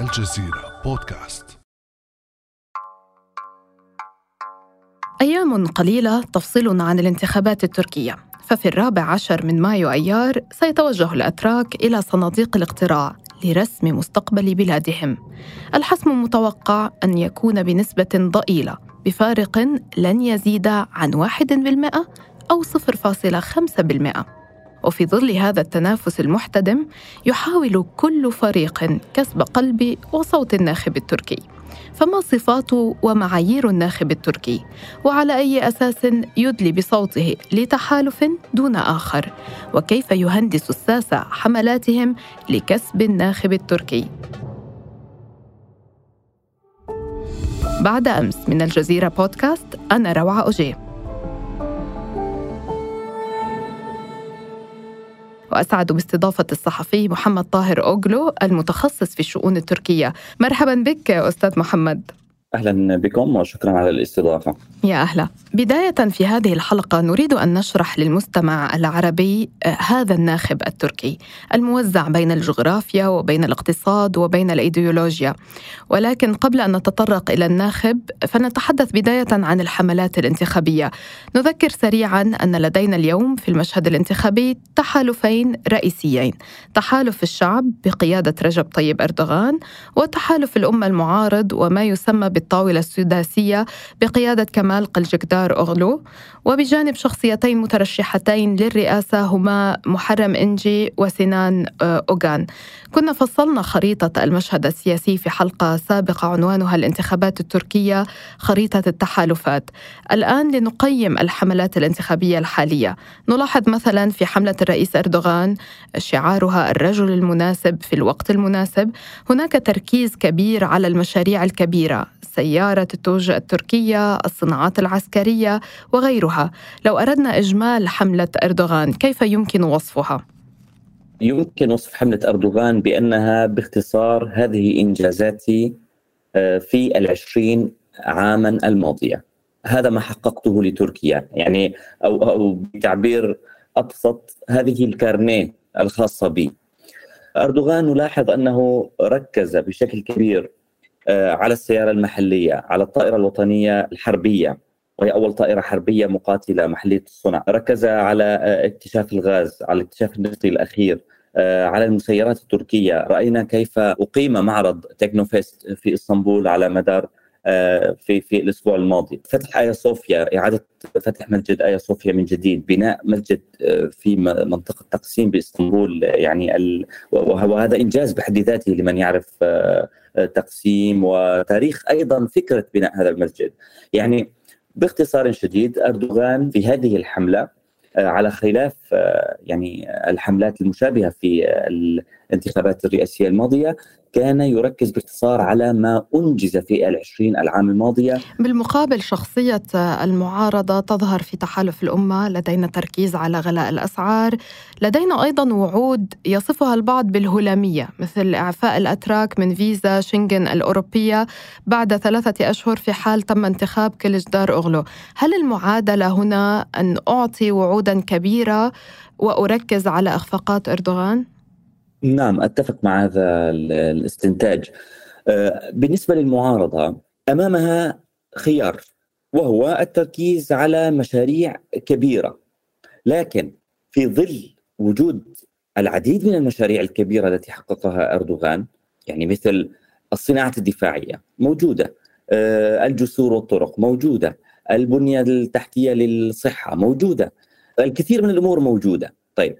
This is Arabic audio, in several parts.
الجزيرة بودكاست. أيام قليلة تفصلنا عن الانتخابات التركية ففي الرابع عشر من مايو أيار سيتوجه الأتراك إلى صناديق الاقتراع لرسم مستقبل بلادهم. الحسم متوقع أن يكون بنسبة ضئيلة بفارق لن يزيد عن واحد بالمئة أو 0.5% وفي ظل هذا التنافس المحتدم يحاول كل فريق كسب قلب وصوت الناخب التركي. فما صفات ومعايير الناخب التركي؟ وعلى أي أساس يدلي بصوته لتحالف دون آخر؟ وكيف يهندس الساسه حملاتهم لكسب الناخب التركي؟ بعد أمس من الجزيرة بودكاست أنا روعة اوجيه وأسعد باستضافة الصحفي محمد طاهر أوغلو المتخصص في الشؤون التركية. مرحبا بك أستاذ محمد. أهلا بكم وشكرا على الاستضافة. يا أهلا. بداية في هذه الحلقة نريد أن نشرح للمستمع العربي آه، هذا الناخب التركي الموزع بين الجغرافيا وبين الاقتصاد وبين الإيديولوجيا. ولكن قبل أن نتطرق إلى الناخب فنتحدث بداية عن الحملات الانتخابية. نذكر سريعا أن لدينا اليوم في المشهد الانتخابي تحالفين رئيسيين، تحالف الشعب بقيادة رجب طيب أردوغان وتحالف الأمة المعارض وما يسمى بالطاولة السداسية بقيادة كمال قلجكدار أغلو وبجانب شخصيتين مترشحتين للرئاسة هما محرم إنجي وسنان آه، أوغان. كنا فصلنا خريطة المشهد السياسي في حلقة سابقة عنوانها الانتخابات التركية خريطة التحالفات. الآن لنقيم الحملات الانتخابية الحالية. نلاحظ مثلا في حملة الرئيس أردوغان شعارها الرجل المناسب في الوقت المناسب هناك تركيز كبير على المشاريع الكبيرة. سيارة التوجة التركية الصناعات العسكرية وغيرها. لو أردنا إجمال حملة أردوغان كيف يمكن وصفها؟ يمكن وصف حملة أردوغان بأنها باختصار هذه إنجازاتي آه، في العشرين عاما الماضية. هذا ما حققته لتركيا. يعني أو, أو بتعبير أبسط هذه الكارنيه الخاصة بي. أردوغان نلاحظ أنه ركز بشكل كبير على السيارة المحلية على الطائرة الوطنية الحربية. وهي أول طائرة حربية مقاتلة محلية الصنع. ركز على آه، اكتشاف الغاز على الاكتشاف النفطي الأخير آه، على المسيرات التركية. رأينا كيف أقيم معرض تكنوفيست في إسطنبول على مدار في في الأسبوع الماضي. فتح آيا صوفيا إعادة فتح مسجد آيا صوفيا من جديد بناء مسجد في منطقة تقسيم بإسطنبول يعني ال... وهذا إنجاز بحد ذاته لمن يعرف تقسيم وتاريخ أيضا فكرة بناء هذا المسجد. يعني باختصار شديد أردوغان في هذه الحملة آه، على خلاف آه، يعني الحملات المشابهة في الانتخابات الرئاسية الماضية كان يركز باختصار على ما أنجز في العشرين العام الماضية بالمقابل شخصية المعارضة تظهر في تحالف الأمة لدينا تركيز على غلاء الأسعار لدينا أيضا وعود يصفها البعض بالهلامية مثل إعفاء الأتراك من فيزا شنغن الأوروبية بعد ثلاثة أشهر في حال تم انتخاب كلجدار أغلو هل المعادلة هنا أن أعطي وعودا كبيرة وأركز على إخفاقات أردوغان؟ نعم أتفق مع هذا الاستنتاج. آه، بالنسبة للمعارضة أمامها خيار وهو التركيز على مشاريع كبيرة. لكن في ظل وجود العديد من المشاريع الكبيرة التي حققها أردوغان يعني مثل الصناعة الدفاعية موجودة آه، الجسور والطرق موجودة البنية التحتية للصحة موجودة الكثير من الأمور موجودة. طيب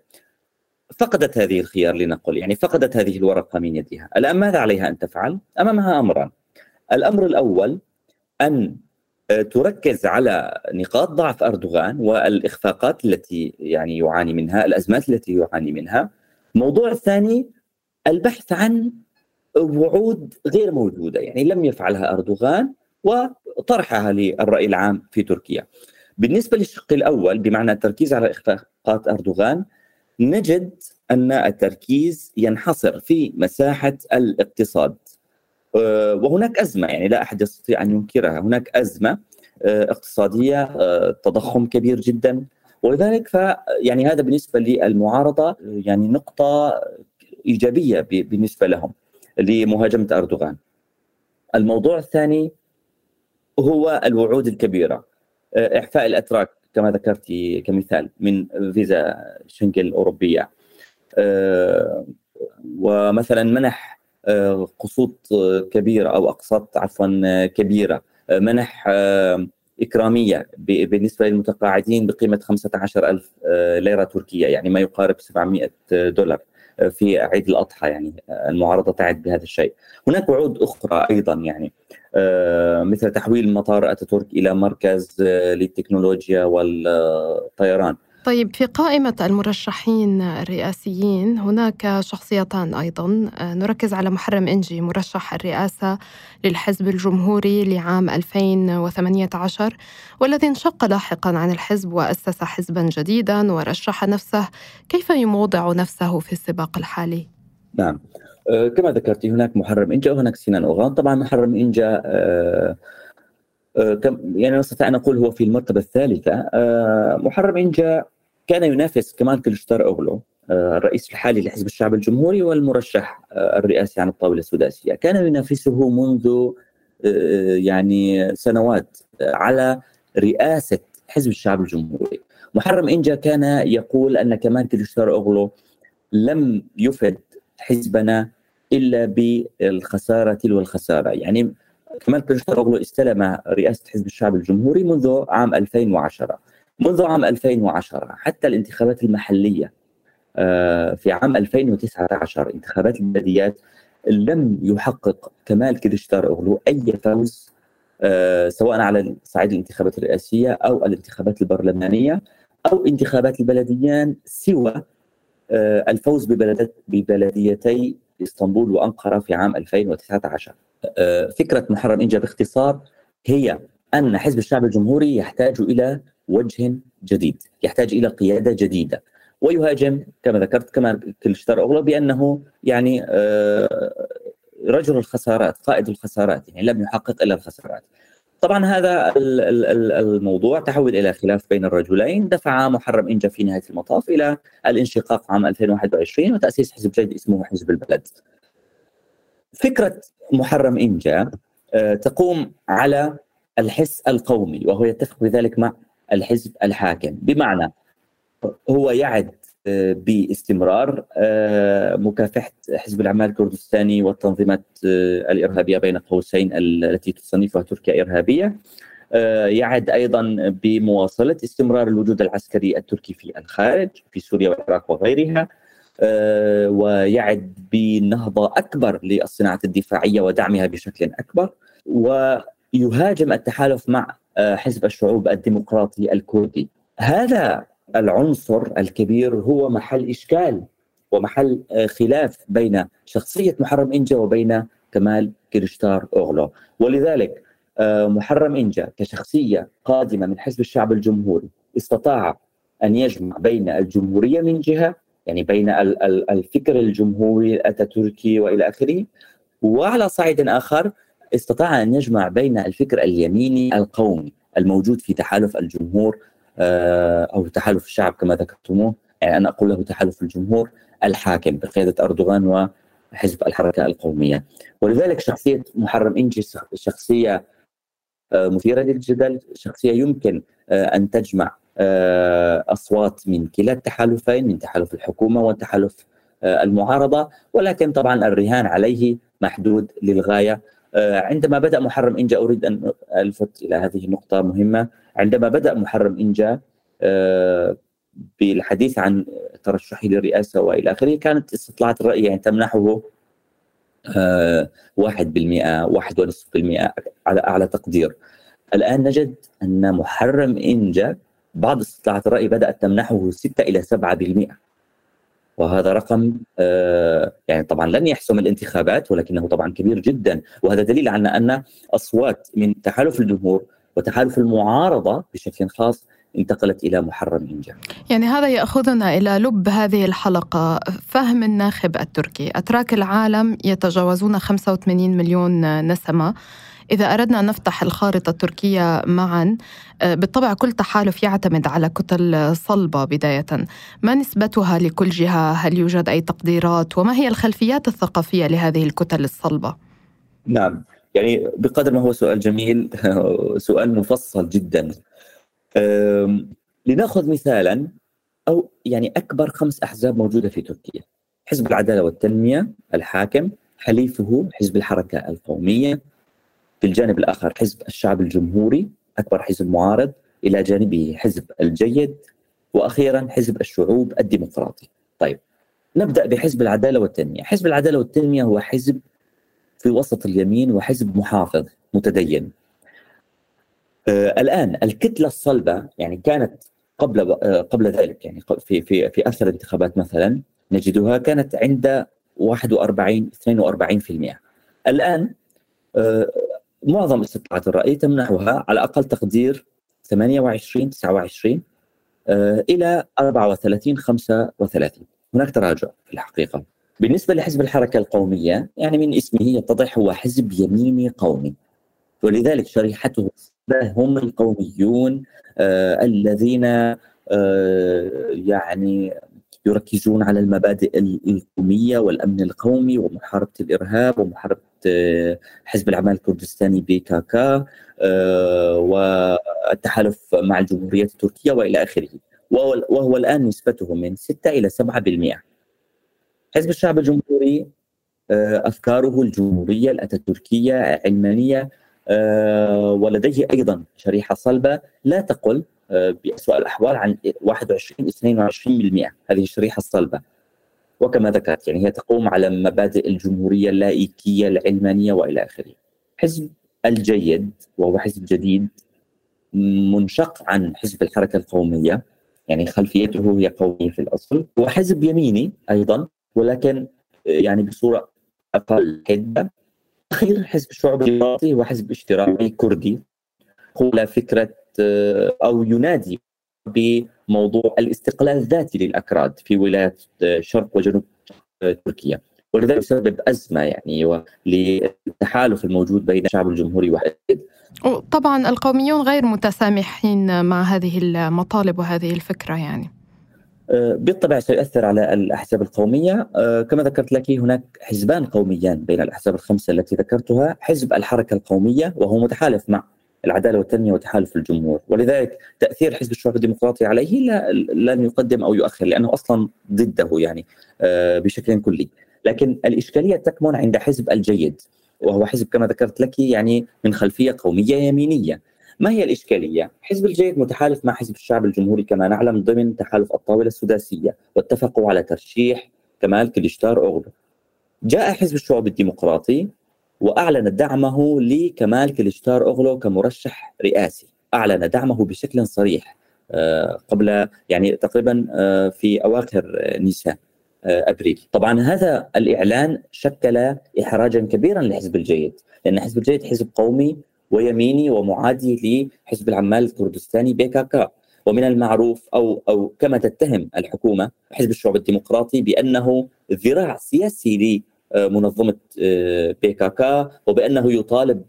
فقدت هذه الخيار لنقل يعني فقدت هذه الورقة من يدها. الآن ماذا عليها أن تفعل؟ أمامها أمران. الأمر الأول أن آه، تركز على نقاط ضعف أردوغان والإخفاقات التي يعني يعاني منها الأزمات التي يعاني منها. الموضوع الثاني البحث عن وعود غير موجودة يعني لم يفعلها أردوغان وطرحها للرأي العام في تركيا. بالنسبة للشق الأول بمعنى التركيز على إخفاقات أردوغان نجد أن التركيز ينحصر في مساحة الاقتصاد. آه، وهناك أزمة يعني لا أحد يستطيع أن ينكرها. هناك أزمة آه، اقتصادية آه، تضخم كبير جدا. ولذلك يعني هذا بالنسبة للمعارضة يعني نقطة إيجابية بالنسبة لهم لمهاجمة أردوغان. الموضوع الثاني هو الوعود الكبيرة إعفاء الأتراك. كما ذكرت كمثال من فيزا شنغن الاوروبيه ومثلا منح قسوط كبيرة أو أقساط عفوا كبيرة. منح إكرامية بالنسبة للمتقاعدين بقيمة 15 ألف ليرة تركية يعني ما يقارب 700 دولار في عيد الأضحى يعني المعارضة تعد بهذا الشيء. هناك وعود أخرى أيضا يعني. مثل تحويل مطار أتاتورك إلى مركز للتكنولوجيا والطيران. طيب في قائمة المرشحين الرئاسيين هناك شخصيتان أيضا. نركز على محرم إنجي مرشح الرئاسة للحزب الجمهوري لعام 2018 والذي انشق لاحقا عن الحزب وأسس حزبا جديدا ورشح نفسه. كيف يوضع نفسه في السباق الحالي؟ نعم. كما ذكرت هناك محرم إنجا وهناك سنان أوغان طبعا محرم إنجا أه أه يعني نستطيع أن نقول هو في المرتبة الثالثة. محرم إنجا كان ينافس كمال كلشتار أوغلو آه، الرئيس الحالي لحزب الشعب الجمهوري والمرشح آه، الرئاسي عن الطاولة السداسية. كان ينافسه منذ آه، يعني سنوات على رئاسة حزب الشعب الجمهوري. محرم إنجا كان يقول أن كمال كلشتار أوغلو لم يفد حزبنا إلا بالخسارة تلو الخسارة. يعني كمال كلشتار أوغلو استلم رئاسة حزب الشعب الجمهوري منذ عام 2010 منذ عام 2010 حتى الانتخابات المحلية آه، في عام 2019 انتخابات البلديات لم يحقق كمال كليشتار أغلو أي فوز آه، سواء على صعيد الانتخابات الرئاسية أو الانتخابات البرلمانية أو انتخابات البلديان سوى آه، الفوز ببلديتي إسطنبول وأنقرة في عام 2019 فكرة محرم إنجا باختصار هي أن حزب الشعب الجمهوري يحتاج إلى وجه جديد يحتاج إلى قيادة جديدة ويهاجم كما ذكرت كما كلشتر أغلى بأنه يعني آه، رجل الخسارات قائد الخسارات يعني لم يحقق إلا الخسارات. طبعا هذا الموضوع تحول إلى خلاف بين الرجلين دفع محرم إنجا في نهاية المطاف إلى الانشقاق عام 2021 وتأسيس حزب جديد اسمه حزب البلد. فكرة محرم إنجا آه، تقوم على الحس القومي وهو يتفق بذلك مع الحزب الحاكم بمعنى هو يعد باستمرار آه، مكافحة حزب الأعمال الكردستاني والتنظيمات آه، الإرهابية بين قوسين التي تصنفها تركيا إرهابية. يعد أيضا بمواصلة استمرار الوجود العسكري التركي في الخارج في سوريا والعراق وغيرها. ويعد بنهضة أكبر للصناعة الدفاعية ودعمها بشكل أكبر. ويهاجم التحالف مع حزب الشعوب الديمقراطي الكردي. هذا العنصر الكبير هو محل إشكال ومحل آه، خلاف بين شخصية محرم إنجا وبين كمال كريشتار أوغلو. ولذلك آه، محرم إنجا كشخصية قادمة من حزب الشعب الجمهوري استطاع أن يجمع بين الجمهورية من جهة يعني بين الفكر الجمهوري الأتاتوركي وإلى آخره وعلى صعيد آخر استطاع أن يجمع بين الفكر اليميني القومي الموجود في تحالف الجمهور آه، أو تحالف الشعب كما ذكرتموه. يعني أنا أقول له تحالف الجمهور الحاكم بقيادة أردوغان وحزب الحركة القومية. ولذلك شخصية محرم إنجي شخصية آه، مثيرة للجدل شخصية يمكن آه، أن تجمع أصوات من كلا التحالفين من تحالف الحكومة وتحالف المعارضة. ولكن طبعا الرهان عليه محدود للغاية. آه، عندما بدأ محرم إنجا أريد أن ألفت إلى هذه النقطة مهمة. عندما بدأ محرم إنجا آه، بالحديث عن ترشحه للرئاسة وإلى آخره كانت استطلاعات الرأي يعني تمنحه آه، واحد بالمئة واحد ونصف بالمئة على أعلى تقدير. الآن نجد أن محرم إنجا بعض استطلاعات الرأي بدأت تمنحه 6 إلى 7 بالمئة. وهذا رقم آه، يعني طبعا لن يحسم الانتخابات ولكنه طبعا كبير جدا. وهذا دليل على أن أصوات من تحالف الجمهور وتحالف المعارضة بشكل خاص انتقلت إلى محرم انجا. يعني هذا يأخذنا إلى لب هذه الحلقة، فهم الناخب التركي، أتراك العالم يتجاوزون 85 مليون نسمة. إذا أردنا أن نفتح الخارطة التركية معا آه، بالطبع كل تحالف يعتمد على كتل صلبة بداية ما نسبتها لكل جهة؟ هل يوجد أي تقديرات؟ وما هي الخلفيات الثقافية لهذه الكتل الصلبة؟ نعم يعني بقدر ما هو سؤال جميل سؤال مفصل جدا لنأخذ مثالا أو يعني أكبر خمس أحزاب موجودة في تركيا حزب العدالة والتنمية الحاكم حليفه حزب الحركة القومية في الجانب الآخر حزب الشعب الجمهوري أكبر حزب معارض إلى جانبه حزب الجيد وأخيرا حزب الشعوب الديمقراطي. طيب نبدأ بحزب العدالة والتنمية، حزب العدالة والتنمية هو حزب في وسط اليمين وحزب محافظ متدين. آه الآن الكتلة الصلبة يعني كانت قبل آه قبل ذلك يعني في في في اخر انتخابات مثلا نجدها كانت عند 41 42% الآن آه معظم استطلاعات الرأي تمنحها على أقل تقدير 28 29 آه إلى 34 35 هناك تراجع في الحقيقة. بالنسبة لحزب الحركة القومية يعني من اسمه يتضح هو حزب يميني قومي. ولذلك شريحته هم القوميون آه الذين آه يعني يركزون على المبادئ القومية والأمن القومي ومحاربة الإرهاب ومحاربة آه، حزب العمال الكردستاني بكاكا آه، والتحالف مع الجمهوريات التركية وإلى آخره. وهو الآن نسبته من 6 إلى 7% حزب الشعب الجمهوري آه، أفكاره الجمهورية الأتاتوركية علمانيه ولديه أيضا شريحة صلبة لا تقل بأسوأ الأحوال عن 21 22% هذه الشريحة الصلبة. وكما ذكرت يعني هي تقوم على مبادئ الجمهورية اللائكية العلمانية وإلى آخره. حزب الجيد وهو حزب جديد منشق عن حزب الحركة القومية يعني خلفيته هي قومية في الأصل وحزب يميني أيضا ولكن يعني بصورة أقل حدة أخيرا حزب الشعب الديمقراطي هو حزب اشتراكي كردي حول فكرة آه، أو ينادي بموضوع الاستقلال الذاتي للأكراد في ولايات شرق وجنوب تركيا ولذلك يسبب أزمة يعني للتحالف الموجود بين الشعب الجمهوري وحزب طبعا القوميون غير متسامحين مع هذه المطالب وهذه الفكرة يعني. آه، بالطبع سيؤثر على الأحزاب القومية. كما ذكرت لك هناك حزبان قوميان بين الأحزاب الخمسة التي ذكرتها حزب الحركة القومية وهو متحالف مع العدالة والتنمية وتحالف الجمهور. ولذلك تأثير حزب الشعب الديمقراطي عليه لا لن يقدم أو يؤخر لأنه أصلا ضده يعني آه، بشكل كلي. لكن الإشكالية تكمن عند حزب الجيد وهو حزب كما ذكرت لك يعني من خلفية قومية يمينية. ما هي الإشكالية؟ حزب الجيد متحالف مع حزب الشعب الجمهوري كما نعلم ضمن تحالف الطاولة السداسية واتفقوا على ترشيح كمال كليشتار أوغلو. جاء حزب الشعب الديمقراطي وأعلن دعمه لكمال كليتشدار أوغلو كمرشح رئاسي. أعلن دعمه بشكل صريح آه، قبل يعني تقريبا آه، في أواخر نيسان آه، أبريل. طبعا هذا الإعلان شكل احراجا كبيرا لحزب الجيد لأن حزب الجيد حزب قومي ويميني ومعادي لحزب العمال الكردستاني بيكاكا ومن المعروف أو أو كما تتهم الحكومة حزب الشعب الديمقراطي بأنه ذراع سياسي منظمة آه، بيكاكا وبأنه يطالب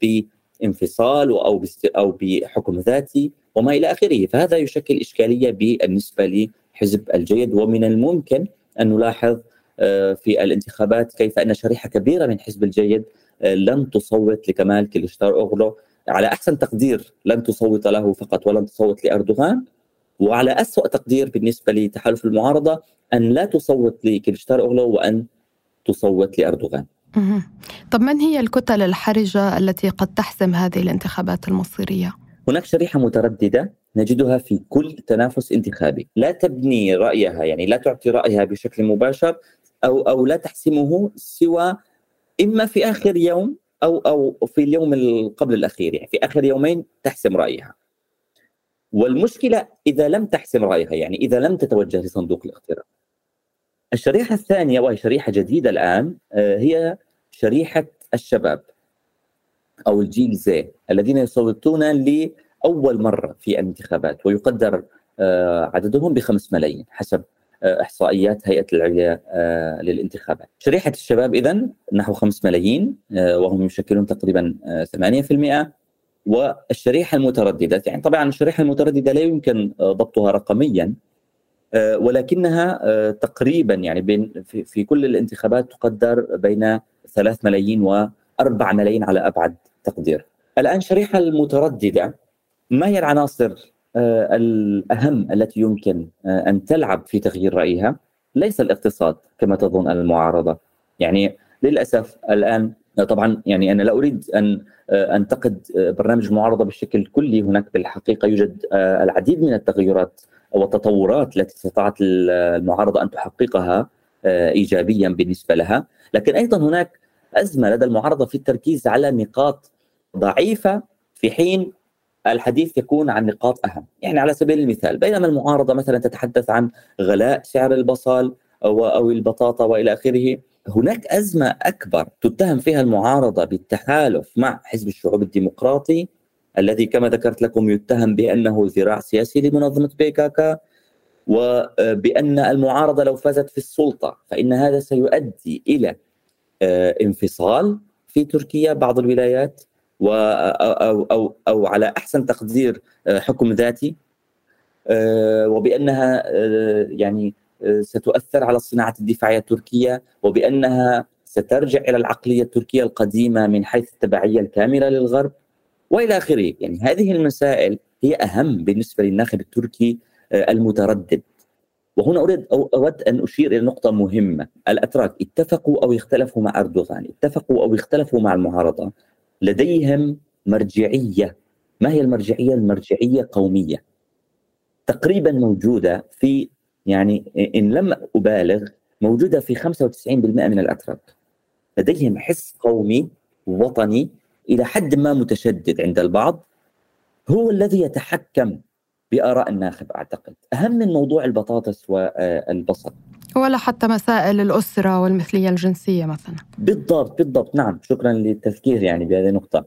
بانفصال أو أو بحكم ذاتي وما إلى آخره، فهذا يشكل إشكالية بالنسبة لحزب الجيد. ومن الممكن أن نلاحظ آه، في الانتخابات كيف أن شريحة كبيرة من حزب الجيد آه، لن تصوت لكمال كليشتار أوغلو. على أحسن تقدير لن تصوت له فقط ولن تصوت لأردوغان. وعلى أسوأ تقدير بالنسبة لتحالف المعارضة أن لا تصوت لكليشتار أوغلو وأن تصوت لأردوغان. طب من هي الكتل الحرجة التي قد تحسم هذه الانتخابات المصيرية؟ هناك شريحة مترددة نجدها في كل تنافس انتخابي، لا تبني رأيها يعني لا تعطي رأيها بشكل مباشر أو أو لا تحسمه سوى إما في آخر يوم أو أو في اليوم قبل الأخير يعني في آخر يومين تحسم رأيها. والمشكلة إذا لم تحسم رأيها يعني إذا لم تتوجه لصندوق الاقتراع الشريحة الثانية وهي شريحة جديدة الآن آه، هي شريحة الشباب أو الجيل زي الذين يصوتون لأول مرة في الانتخابات ويقدر آه، عددهم بخمس ملايين حسب إحصائيات هيئة العليا للانتخابات. شريحة الشباب اذا نحو 5 ملايين وهم يشكلون تقريبا 8% والشريحة المترددة يعني طبعا الشريحة المترددة لا يمكن ضبطها رقميا ولكنها تقريبا يعني بين في كل الانتخابات تقدر بين 3 ملايين و4 ملايين على أبعد تقدير. الآن الشريحه المترددة ما هي العناصر آه، الأهم التي يمكن آه، أن تلعب في تغيير رأيها ليس الاقتصاد كما تظن المعارضة يعني للأسف الآن طبعا يعني أنا لا أريد أن آه، أنتقد برنامج المعارضة بشكل كلي هناك بالحقيقة يوجد العديد من التغيرات والتطورات التي استطاعت المعارضة أن تحققها ايجابيا بالنسبة لها. لكن أيضا هناك أزمة لدى المعارضة في التركيز على نقاط ضعيفة في حين الحديث يكون عن نقاط أهم، يعني على سبيل المثال بينما المعارضة مثلا تتحدث عن غلاء سعر البصل أو أو البطاطا وإلى آخره، هناك أزمة أكبر تتهم فيها المعارضة بالتحالف مع حزب الشعوب الديمقراطي الذي كما ذكرت لكم يتهم بأنه ذراع سياسي لمنظمة بيكاكا وبأن المعارضة لو فازت في السلطة فإن هذا سيؤدي إلى آه، انفصال في تركيا بعض الولايات و أو, أو, أو على أحسن تقدير آه، حكم ذاتي آه، وبأنها يعني ستؤثر على الصناعة الدفاعية التركية وبأنها سترجع إلى العقلية التركية القديمة من حيث التبعية الكاملة للغرب. وإلى آخره، يعني هذه المسائل هي أهم بالنسبة للناخب التركي المتردد. وهنا اريد أود أن أشير إلى نقطة مهمة، الأتراك اتفقوا أو اختلفوا مع أردوغان، اتفقوا أو اختلفوا مع المعارضة، لديهم مرجعية. ما هي المرجعية؟ المرجعية قومية. تقريبا موجودة في يعني إن لم أبالغ موجودة في 95% من الأتراك. لديهم حس قومي وطني إلى حد ما متشدد عند البعض هو الذي يتحكم بآراء الناخب أعتقد. أهم من موضوع البطاطس والبصل. ولا حتى مسائل الأسرة والمثلية الجنسية مثلا. بالضبط بالضبط. نعم شكرا للتذكير يعني بهذه النقطة.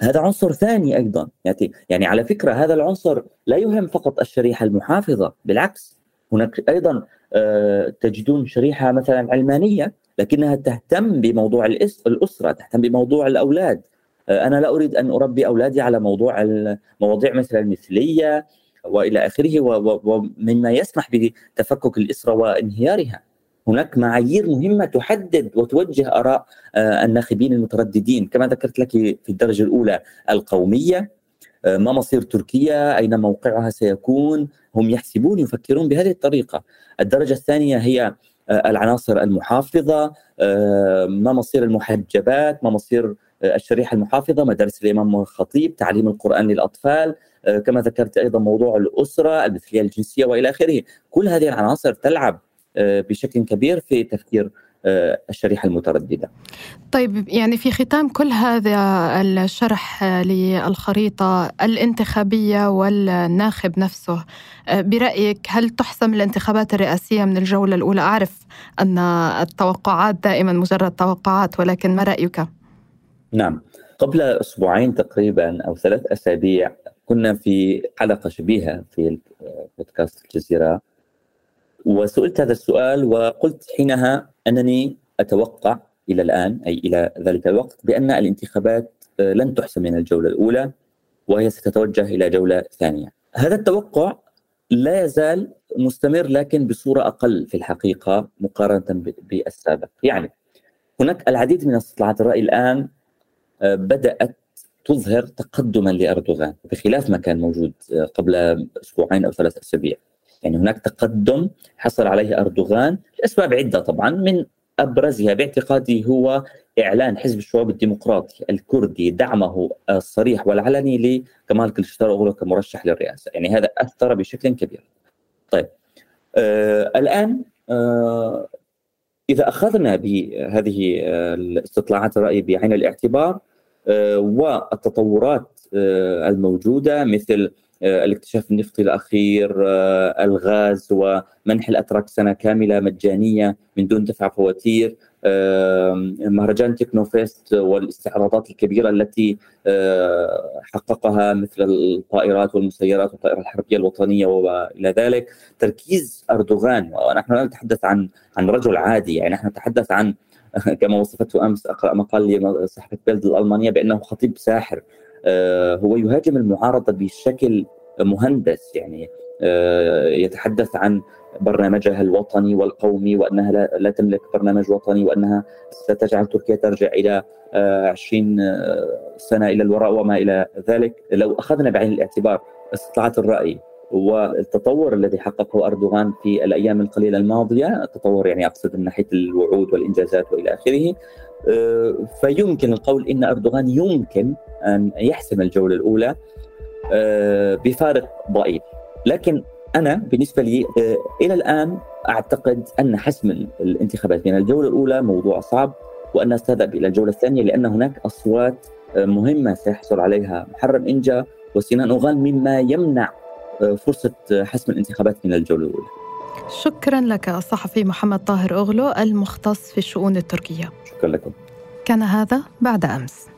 هذا عنصر ثاني أيضا. يعني, يعني على فكرة هذا العنصر لا يهم فقط الشريحة المحافظة بالعكس هناك أيضا آه، تجدون شريحة مثلا علمانية لكنها تهتم بموضوع الأسرة تهتم بموضوع الأولاد. آه، أنا لا أريد أن أربي أولادي على موضوع المواضيع مثل المثلية وإلى آخره ومما يسمح بتفكك الاسره وانهيارها. هناك معايير مهمة تحدد وتوجه آراء آه، الناخبين المترددين. كما ذكرت لك في الدرجة الأولى القومية آه، ما مصير تركيا أين موقعها سيكون؟ هم يحسبون يفكرون بهذه الطريقة. الدرجة الثانية هي العناصر المحافظة ما مصير المحجبات ما مصير الشريحة المحافظة مدارس الإمام الخطيب تعليم القرآن للأطفال آه، كما ذكرت أيضا موضوع الأسرة المثليه الجنسية وإلى آخره كل هذه العناصر تلعب آه، بشكل كبير في تفكير آه، الشريحة المترددة. طيب يعني في ختام كل هذا الشرح للخريطة الانتخابية والناخب نفسه برأيك هل تحسم الانتخابات الرئاسية من الجولة الأولى؟ أعرف أن التوقعات دائما مجرد توقعات ولكن ما رأيك؟ نعم. قبل أسبوعين تقريبا أو ثلاث أسابيع كنا في حلقة شبيهة في بودكاست الجزيرة وسئلت هذا السؤال وقلت حينها أنني أتوقع إلى الآن أي إلى ذلك الوقت بأن الانتخابات لن تحسم من الجولة الأولى وهي ستتوجه إلى جولة ثانية. هذا التوقع لا يزال مستمر لكن بصورة أقل في الحقيقة مقارنة بالسابق. يعني هناك العديد من استطلاعات الرأي الآن بدأت تظهر تقدما لأردوغان بخلاف ما كان موجود آه، قبل أسبوعين أو ثلاث أسابيع. يعني هناك تقدم حصل عليه أردوغان لأسباب عدة طبعا. من أبرزها باعتقادي هو إعلان حزب الشعوب الديمقراطي الكردي دعمه الصريح والعلني لكمال كلشتاروغلو كمرشح للرئاسة، يعني هذا أثر بشكل كبير. طيب آه الآن آه إذا أخذنا بهذه آه، الاستطلاعات الرأي بعين الاعتبار آه، والتطورات آه، الموجودة مثل الاكتشاف النفطي الأخير الغاز ومنح الأتراك سنة كاملة مجانية من دون دفع فواتير مهرجان تكنو فيست والاستعراضات الكبيرة التي حققها مثل الطائرات والمسيرات والطائرة الحربية الوطنية وإلى ذلك. تركيز أردوغان ونحن لا نتحدث عن عن رجل عادي يعني نحن نتحدث عن كما وصفته أمس أقرأ مقال لصحفه بيلد الألمانية بأنه خطيب ساحر. هو يهاجم المعارضة بشكل مهندس يعني يتحدث عن برنامجها الوطني والقومي وأنها لا تملك برنامج وطني وأنها ستجعل تركيا ترجع إلى 20 آه، آه، سنة إلى الوراء وما إلى ذلك. لو أخذنا بعين الاعتبار استطلاعات الرأي والتطور الذي حققه أردوغان في الأيام القليلة الماضية، التطور يعني أقصد من ناحية الوعود والإنجازات وإلى آخره، آه، فيمكن القول إن أردوغان يمكن أن يحسم الجولة الأولى بفارق ضئيل، لكن أنا بالنسبة لي آه، إلى الآن أعتقد أن حسم الانتخابات من الجولة الأولى موضوع صعب وأن نستذهب إلى الجولة الثانية لأن هناك أصوات آه، مهمة سيحصل عليها محرم إنجا وسنان اوغان مما يمنع آه، فرصة حسم الانتخابات من الجولة الأولى. شكرا لك الصحفي محمد طاهر اوغلو المختص في الشؤون التركية. شكرا لكم. كان هذا بعد أمس.